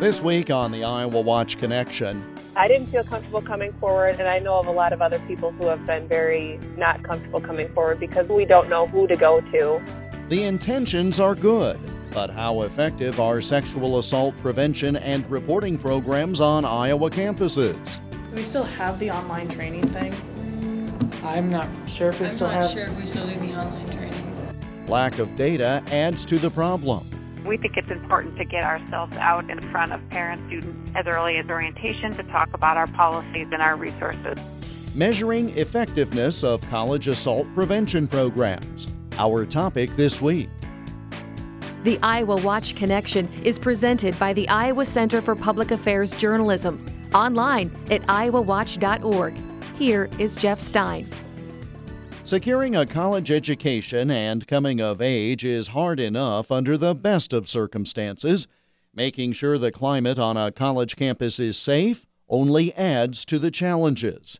This week on the Iowa Watch Connection, I didn't feel comfortable coming forward, and I know of a lot of other people who have been very not comfortable coming forward because we don't know who to go to. the intentions are good, but how effective are sexual assault prevention and reporting programs on Iowa campuses? Do we still have the online training thing? I'm not sure if we I'm still not have. sure if we still do the online training. Lack of data adds to the problem. We think it's important to get ourselves out in front of parents, students as early as orientation to talk about our policies and our resources. Measuring effectiveness of college assault prevention programs. Our topic this week. The Iowa Watch Connection is presented by the Iowa Center for Public Affairs Journalism, online at iowawatch.org. Here is Jeff Stein. Securing a college education and coming of age is hard enough under the best of circumstances. Making sure the climate on a college campus is safe only adds to the challenges.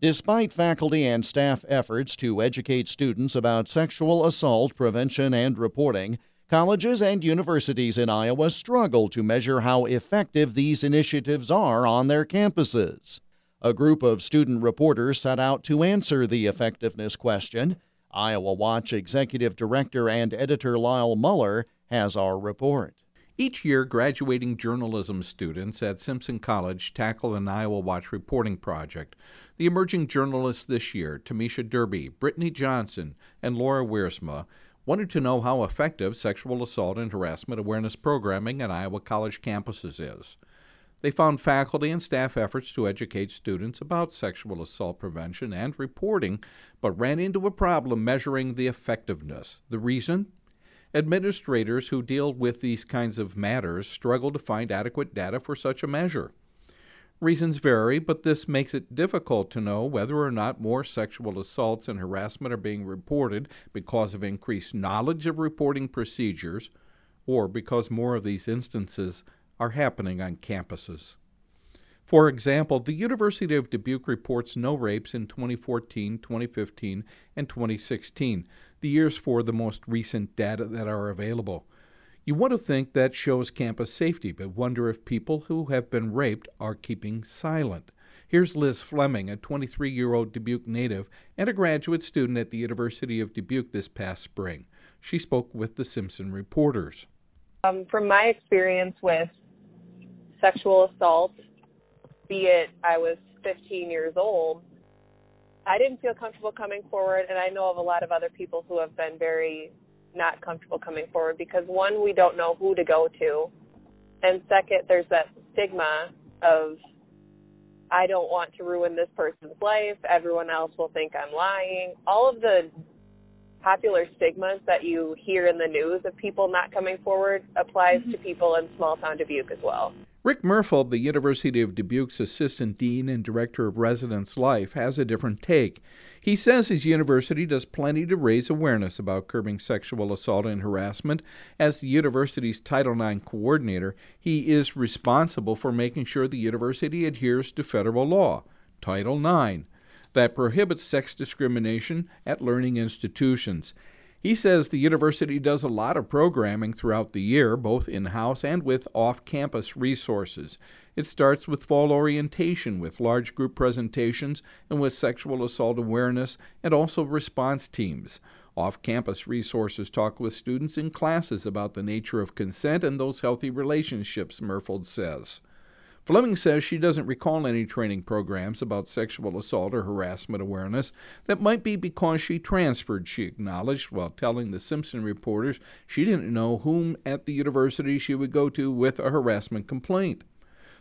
Despite faculty and staff efforts to educate students about sexual assault prevention and reporting, colleges and universities in Iowa struggle to measure how effective these initiatives are on their campuses. A group of student reporters set out to answer the effectiveness question. Iowa Watch Executive Director and Editor Lyle Muller has our report. Each year, graduating journalism students at Simpson College tackle an Iowa Watch reporting project. The emerging journalists this year, Temesha Derby, Britteny Johnson, and Laura Wiersema, wanted to know how effective sexual assault and harassment awareness programming at Iowa college campuses is. They found faculty and staff efforts to educate students about sexual assault prevention and reporting, but ran into a problem measuring the effectiveness. The reason? Administrators who deal with these kinds of matters struggle to find adequate data for such a measure. Reasons vary, but this makes it difficult to know whether or not more sexual assaults and harassment are being reported because of increased knowledge of reporting procedures or because more of these instances are happening on campuses. For example, the University of Dubuque reports no rapes in 2014, 2015, and 2016, the years for the most recent data that are available. You want to think that shows campus safety, but wonder if people who have been raped are keeping silent. Here's Liz Fleming, a 23 year old Dubuque native and a graduate student at the University of Dubuque this past spring. She spoke with the Simpson reporters. Um, from my experience with sexual assault, be it I was 15 years old, I didn't feel comfortable coming forward, and I know of a lot of other people who have been very not comfortable coming forward because one, we don't know who to go to, and second, there's that stigma of I don't want to ruin this person's life. Everyone else will think I'm lying. All of the popular stigmas that you hear in the news of people not coming forward applies to mm-hmm. people in small town Dubuque as well. Rick Murfold, the University of Dubuque's assistant dean and director of residence life, has a different take. He says his university does plenty to raise awareness about curbing sexual assault and harassment. As the university's Title IX coordinator, he is responsible for making sure the university adheres to federal law, Title IX, that prohibits sex discrimination at learning institutions. He says the university does a lot of programming throughout the year, both in house and with off campus resources. It starts with fall orientation, with large group presentations, and with sexual assault awareness, and also response teams. Off campus resources talk with students in classes about the nature of consent and those healthy relationships, Murfold says. Fleming says she doesn't recall any training programs about sexual assault or harassment awareness. That might be because she transferred, she acknowledged, while telling the Simpson reporters she didn't know whom at the university she would go to with a harassment complaint.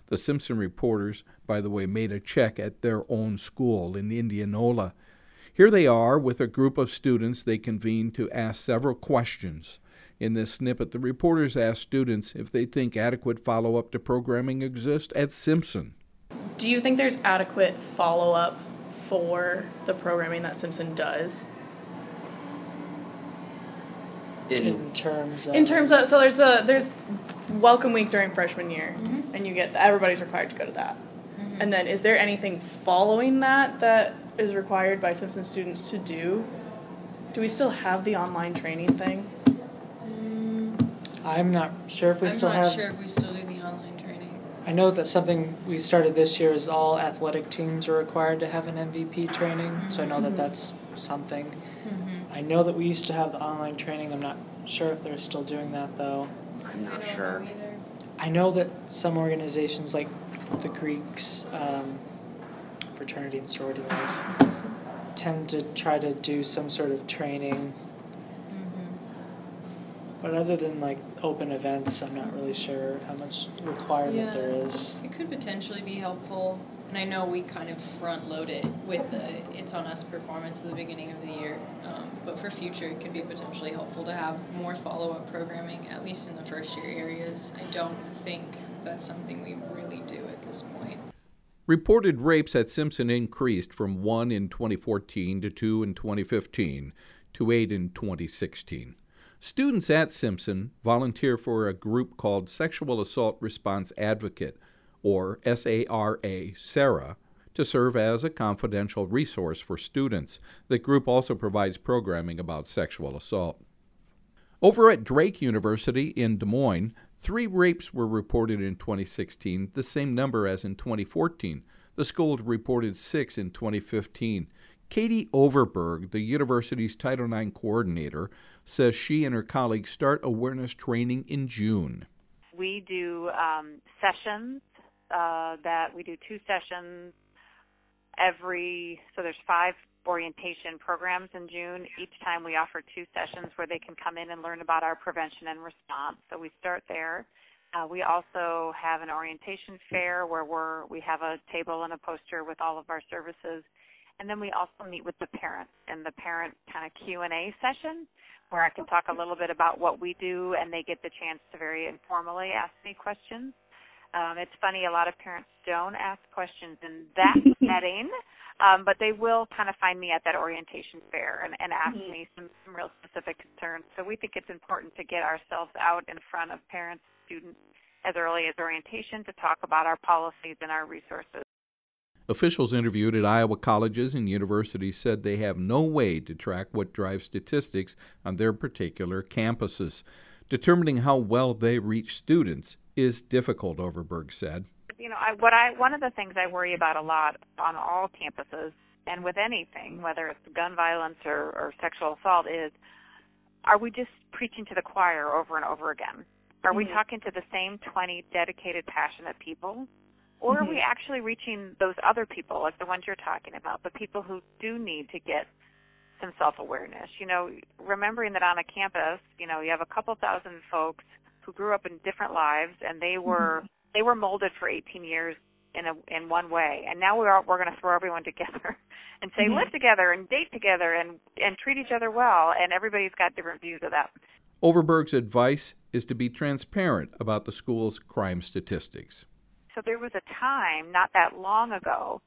The Simpson reporters, by the way, made a check at their own school in Indianola. Here they are with a group of students they convened to ask several questions. In this snippet, the reporters asked students if they think adequate follow up to programming exists at Simpson. Do you think there's adequate follow up for the programming that Simpson does? in terms of In terms of so there's a there's welcome week during freshman year, mm-hmm. and you get everybody's required to go to that. Mm-hmm. And then is there anything following that that is required by Simpson students to do? Do we still have the online training thing? I'm not sure if we I'm still not sure if we still do the online training. I know that something we started this year is all athletic teams are required to have an MVP training, mm-hmm. so I know that mm-hmm. that's something. Mm-hmm. I know that we used to have the online training. I'm not sure if they're still doing that though. I'm not sure. I know that some organizations like the Greeks, um, fraternity and sorority life, tend to try to do some sort of training but other than like open events, I'm not really sure how much requirement yeah, there is. It could potentially be helpful. And I know we kind of front load it with the It's On Us performance at the beginning of the year. Um, but for future, it could be potentially helpful to have more follow up programming, at least in the first year areas. I don't think that's something we really do at this point. Reported rapes at Simpson increased from 1 in 2014 to 2 in 2015 to 8 in 2016. Students at Simpson volunteer for a group called Sexual Assault Response Advocate, or SARA, SARA, to serve as a confidential resource for students. The group also provides programming about sexual assault. Over at Drake University in Des Moines, three rapes were reported in 2016, the same number as in 2014. The school reported six in 2015. Katie Overberg, the university's Title IX coordinator, says she and her colleagues start awareness training in June. We do um, sessions uh, that we do two sessions every, so there's five orientation programs in June. Each time we offer two sessions where they can come in and learn about our prevention and response. So we start there. Uh, we also have an orientation fair where we're we have a table and a poster with all of our services and then we also meet with the parents in the parent kind of Q&A session where I can talk a little bit about what we do and they get the chance to very informally ask me questions. Um, it's funny, a lot of parents don't ask questions in that setting, um, but they will kind of find me at that orientation fair and, and ask mm-hmm. me some, some real specific concerns. So we think it's important to get ourselves out in front of parents, students, as early as orientation to talk about our policies and our resources. Officials interviewed at Iowa colleges and universities said they have no way to track what drives statistics on their particular campuses. Determining how well they reach students is difficult, Overberg said. You know, I, what I one of the things I worry about a lot on all campuses and with anything, whether it's gun violence or, or sexual assault, is are we just preaching to the choir over and over again? Are mm-hmm. we talking to the same 20 dedicated, passionate people? Or mm-hmm. are we mm-hmm. actually reaching those other people, like the ones you're talking about, the people who do need to get some self awareness? You know, remembering that on a campus, you know, you have a couple thousand folks who grew up in different lives and they were mm-hmm. they were molded for 18 years in a in one way and now we're we're going to throw everyone together and say mm-hmm. live together and date together and and treat each other well and everybody's got different views of that overberg's advice is to be transparent about the school's crime statistics so there was a time not that long ago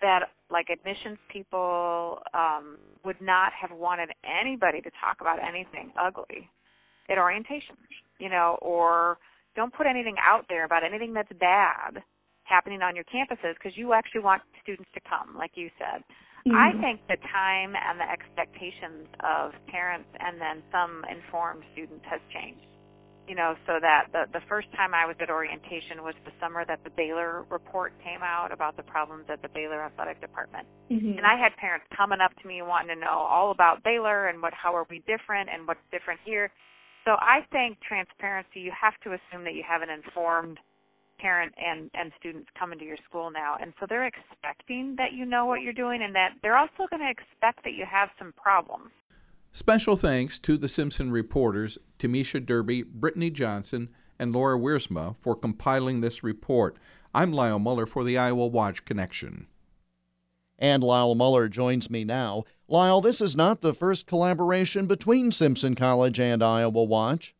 that like admissions people um, would not have wanted anybody to talk about anything ugly at orientation, you know, or don't put anything out there about anything that's bad happening on your campuses because you actually want students to come, like you said. Mm-hmm. I think the time and the expectations of parents and then some informed students has changed you know, so that the the first time I was at orientation was the summer that the Baylor report came out about the problems at the Baylor athletic department. Mm-hmm. And I had parents coming up to me wanting to know all about Baylor and what how are we different and what's different here. So I think transparency you have to assume that you have an informed parent and and students coming to your school now and so they're expecting that you know what you're doing and that they're also going to expect that you have some problems Special thanks to the Simpson reporters Temesha Derby, Britteny Johnson, and Laura Wiersema for compiling this report. I'm Lyle Muller for the Iowa Watch Connection. And Lyle Muller joins me now. Lyle, this is not the first collaboration between Simpson College and Iowa Watch.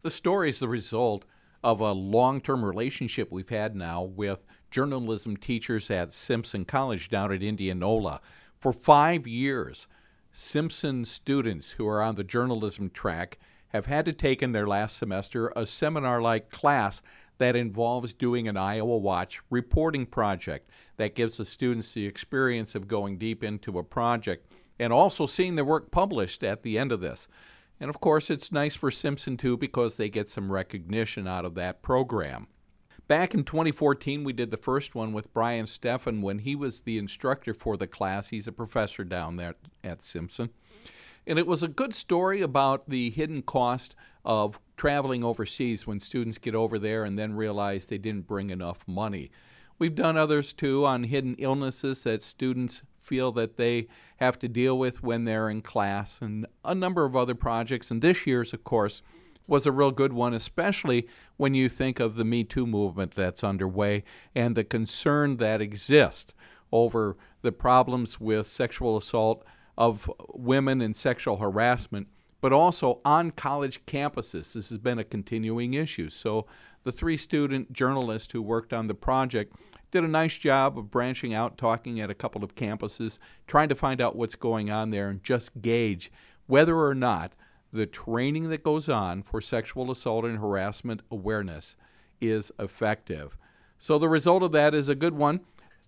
The story is the result of a long term relationship we've had now with journalism teachers at Simpson College down at Indianola. For five years, Simpson students who are on the journalism track have had to take in their last semester a seminar like class that involves doing an Iowa Watch reporting project that gives the students the experience of going deep into a project and also seeing their work published at the end of this. And of course, it's nice for Simpson too because they get some recognition out of that program. Back in 2014, we did the first one with Brian Steffen when he was the instructor for the class. He's a professor down there at Simpson. And it was a good story about the hidden cost of traveling overseas when students get over there and then realize they didn't bring enough money. We've done others too on hidden illnesses that students feel that they have to deal with when they're in class, and a number of other projects. And this year's, of course, was a real good one, especially when you think of the Me Too movement that's underway and the concern that exists over the problems with sexual assault of women and sexual harassment, but also on college campuses. This has been a continuing issue. So the three student journalists who worked on the project did a nice job of branching out, talking at a couple of campuses, trying to find out what's going on there and just gauge whether or not the training that goes on for sexual assault and harassment awareness is effective. So the result of that is a good one.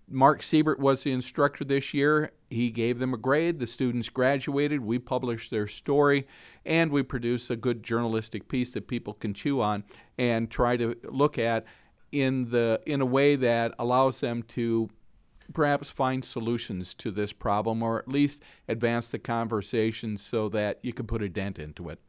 Mark Siebert was the instructor this year. He gave them a grade. The students graduated. We published their story, and we produced a good journalistic piece that people can chew on and try to look at in the in a way that allows them to perhaps find solutions to this problem or at least advance the conversation so that you can put a dent into it.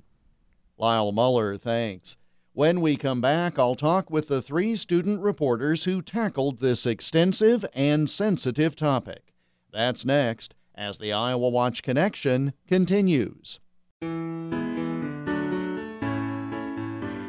Lyle Muller, thanks. When we come back, I'll talk with the three student reporters who tackled this extensive and sensitive topic. That's next as the Iowa Watch Connection continues.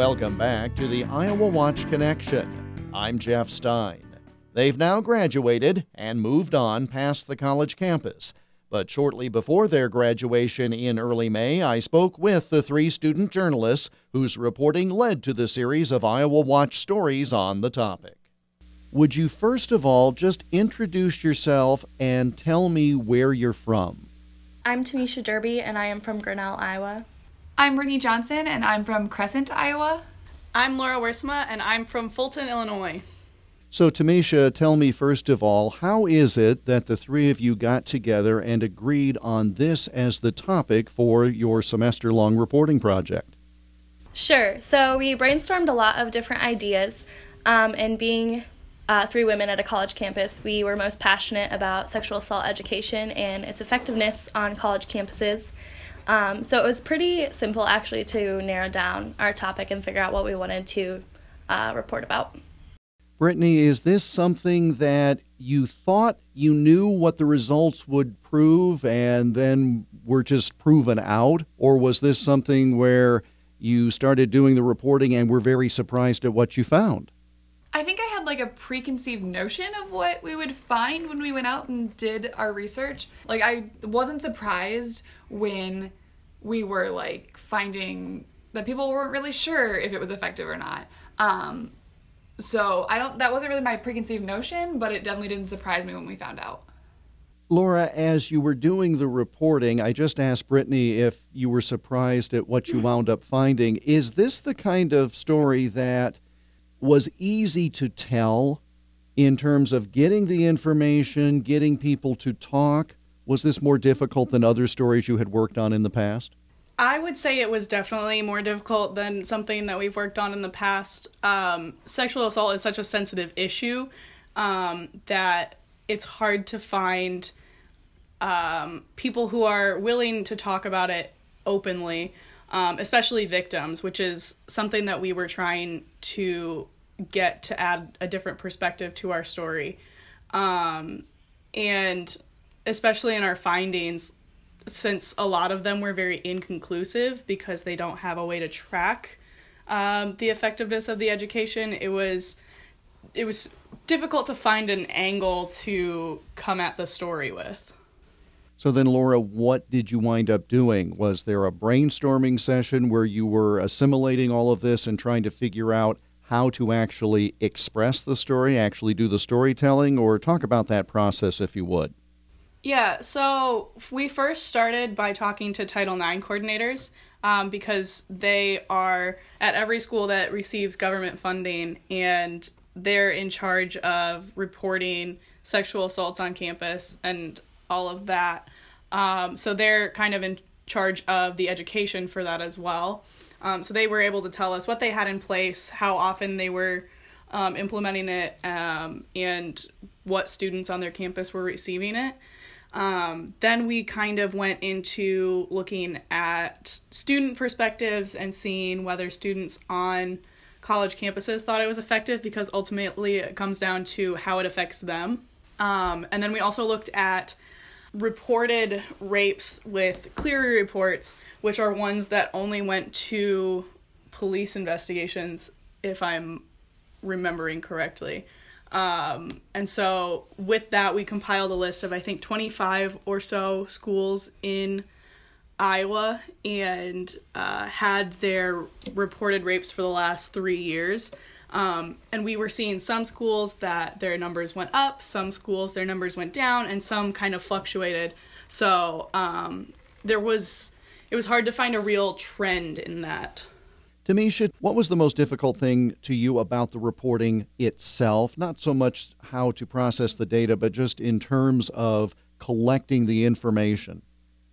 Welcome back to the Iowa Watch Connection. I'm Jeff Stein. They've now graduated and moved on past the college campus. But shortly before their graduation in early May, I spoke with the three student journalists whose reporting led to the series of Iowa Watch stories on the topic. Would you first of all just introduce yourself and tell me where you're from? I'm Temesha Derby, and I am from Grinnell, Iowa. I'm Britteny Johnson, and I'm from Crescent, Iowa. I'm Laura Wiersema, and I'm from Fulton, Illinois. So, Temesha, tell me first of all, how is it that the three of you got together and agreed on this as the topic for your semester long reporting project? Sure. So, we brainstormed a lot of different ideas, um, and being uh, three women at a college campus, we were most passionate about sexual assault education and its effectiveness on college campuses. Um, so it was pretty simple actually to narrow down our topic and figure out what we wanted to uh, report about. Britteny, is this something that you thought you knew what the results would prove and then were just proven out? Or was this something where you started doing the reporting and were very surprised at what you found? I think I had like a preconceived notion of what we would find when we went out and did our research. Like, I wasn't surprised when we were like finding that people weren't really sure if it was effective or not. Um, so I don't. That wasn't really my preconceived notion, but it definitely didn't surprise me when we found out. Laura, as you were doing the reporting, I just asked Britteny if you were surprised at what you wound up finding. Is this the kind of story that was easy to tell in terms of getting the information, getting people to talk? Was this more difficult than other stories you had worked on in the past? I would say it was definitely more difficult than something that we've worked on in the past. Um, sexual assault is such a sensitive issue um, that it's hard to find um, people who are willing to talk about it openly, um, especially victims, which is something that we were trying to get to add a different perspective to our story. Um, and especially in our findings, since a lot of them were very inconclusive because they don't have a way to track um, the effectiveness of the education, it was it was difficult to find an angle to come at the story with. So then, Laura, what did you wind up doing? Was there a brainstorming session where you were assimilating all of this and trying to figure out how to actually express the story, actually do the storytelling, or talk about that process if you would. Yeah, so we first started by talking to Title IX coordinators um, because they are at every school that receives government funding and they're in charge of reporting sexual assaults on campus and all of that. Um, so they're kind of in charge of the education for that as well. Um, so they were able to tell us what they had in place, how often they were um, implementing it, um, and what students on their campus were receiving it. Um, then we kind of went into looking at student perspectives and seeing whether students on college campuses thought it was effective because ultimately it comes down to how it affects them. Um, and then we also looked at reported rapes with Clery reports, which are ones that only went to police investigations, if I'm remembering correctly. Um, and so with that, we compiled a list of I think 25 or so schools in Iowa and uh, had their reported rapes for the last three years. Um, and we were seeing some schools that their numbers went up, some schools their numbers went down, and some kind of fluctuated. So um, there was, it was hard to find a real trend in that. Temesha, what was the most difficult thing to you about the reporting itself? Not so much how to process the data, but just in terms of collecting the information.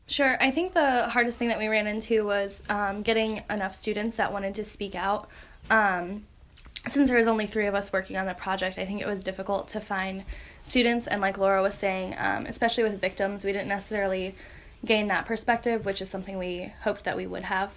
Sure. I think the hardest thing that we ran into was um, getting enough students that wanted to speak out. Um, since there was only three of us working on the project, I think it was difficult to find students. And like Laura was saying, um, especially with victims, we didn't necessarily gain that perspective, which is something we hoped that we would have.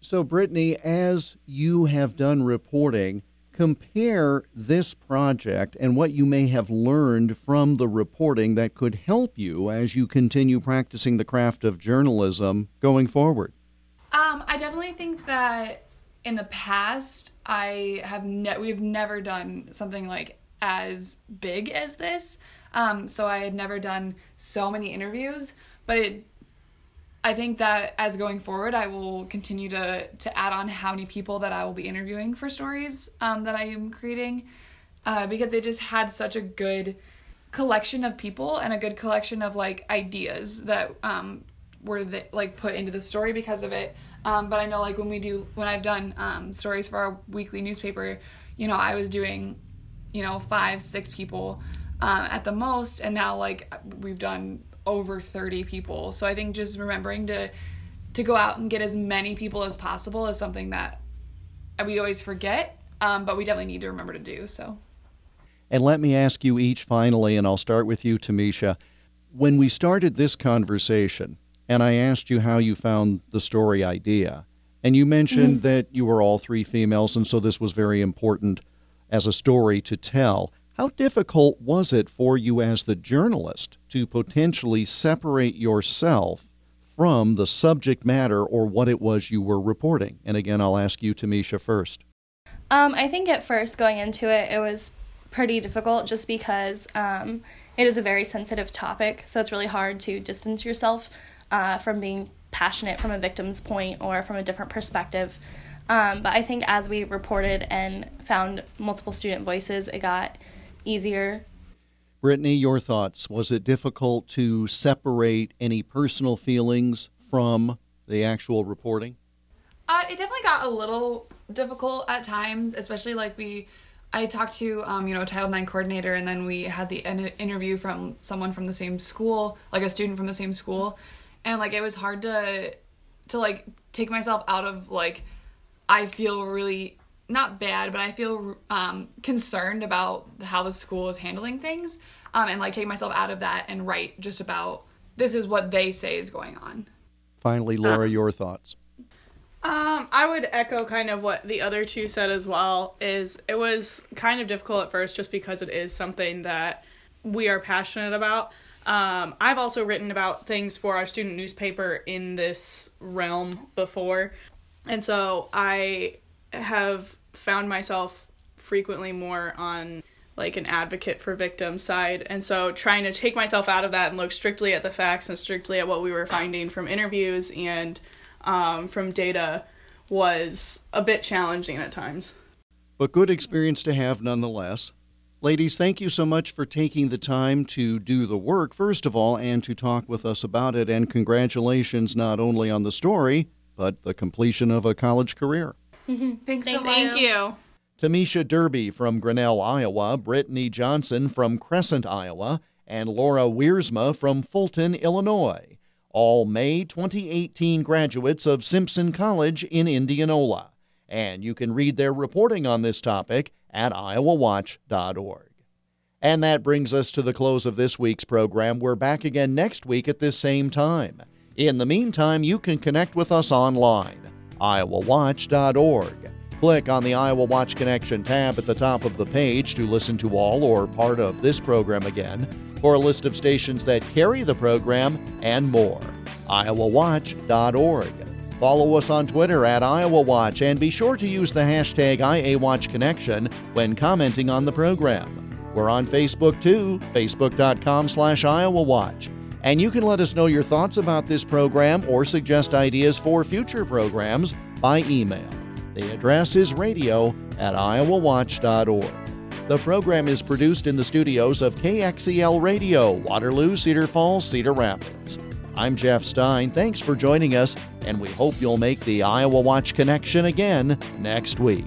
So, Britteny, as you have done reporting, compare this project and what you may have learned from the reporting that could help you as you continue practicing the craft of journalism going forward. Um, I definitely think that in the past, I have ne- we've never done something like as big as this. Um, so I had never done so many interviews, but it I think that as going forward, I will continue to to add on how many people that I will be interviewing for stories um, that I am creating, uh, because they just had such a good collection of people and a good collection of like ideas that um, were the, like put into the story because of it. Um, but I know like when we do when I've done um, stories for our weekly newspaper, you know I was doing, you know five six people um, at the most, and now like we've done over 30 people. So I think just remembering to to go out and get as many people as possible is something that we always forget, um, but we definitely need to remember to do. So. And let me ask you each finally, and I'll start with you, Temesha. When we started this conversation, and I asked you how you found the story idea, and you mentioned mm-hmm. that you were all three females, and so this was very important as a story to tell. How difficult was it for you as the journalist to potentially separate yourself from the subject matter or what it was you were reporting? And again, I'll ask you, Temesha, first. Um, I think at first going into it, it was pretty difficult just because um, it is a very sensitive topic. So it's really hard to distance yourself uh, from being passionate from a victim's point or from a different perspective. Um, but I think as we reported and found multiple student voices, it got easier. Britteny, your thoughts. Was it difficult to separate any personal feelings from the actual reporting? Uh, it definitely got a little difficult at times, especially like we. I talked to um, you know a Title IX coordinator, and then we had the interview from someone from the same school, like a student from the same school, and like it was hard to to like take myself out of like I feel really not bad, but I feel um, concerned about how the school is handling things, um, and like take myself out of that and write just about this is what they say is going on. Finally, Laura, uh, your thoughts. Um, I would echo kind of what the other two said as well. Is it was kind of difficult at first just because it is something that we are passionate about. Um, I've also written about things for our student newspaper in this realm before, and so I have found myself frequently more on like an advocate for victim side. And so trying to take myself out of that and look strictly at the facts and strictly at what we were finding from interviews and um, from data was a bit challenging at times. But good experience to have nonetheless. Ladies, thank you so much for taking the time to do the work, first of all, and to talk with us about it. And congratulations not only on the story, but the completion of a college career. Thanks so much. Thank you. Temesha Derby from Grinnell, Iowa, Britteny Johnson from Crescent, Iowa, and Laura Wiersema from Fulton, Illinois. All May 2018 graduates of Simpson College in Indianola. And you can read their reporting on this topic at iowawatch.org. And that brings us to the close of this week's program. We're back again next week at this same time. In the meantime, you can connect with us online, iowawatch.org. Click on the Iowa Watch Connection tab at the top of the page to listen to all or part of this program again, for a list of stations that carry the program, and more. iowawatch.org. Follow us on Twitter at Iowa Watch and be sure to use the hashtag IAWatchConnection when commenting on the program. We're on Facebook too, facebook.com slash Iowa Watch. And you can let us know your thoughts about this program or suggest ideas for future programs by email. The address is radio at iowawatch.org. The program is produced in the studios of KXEL Radio, Waterloo, Cedar Falls, Cedar Rapids. I'm Jeff Stein. Thanks for joining us, and we hope you'll make the Iowa Watch connection again next week.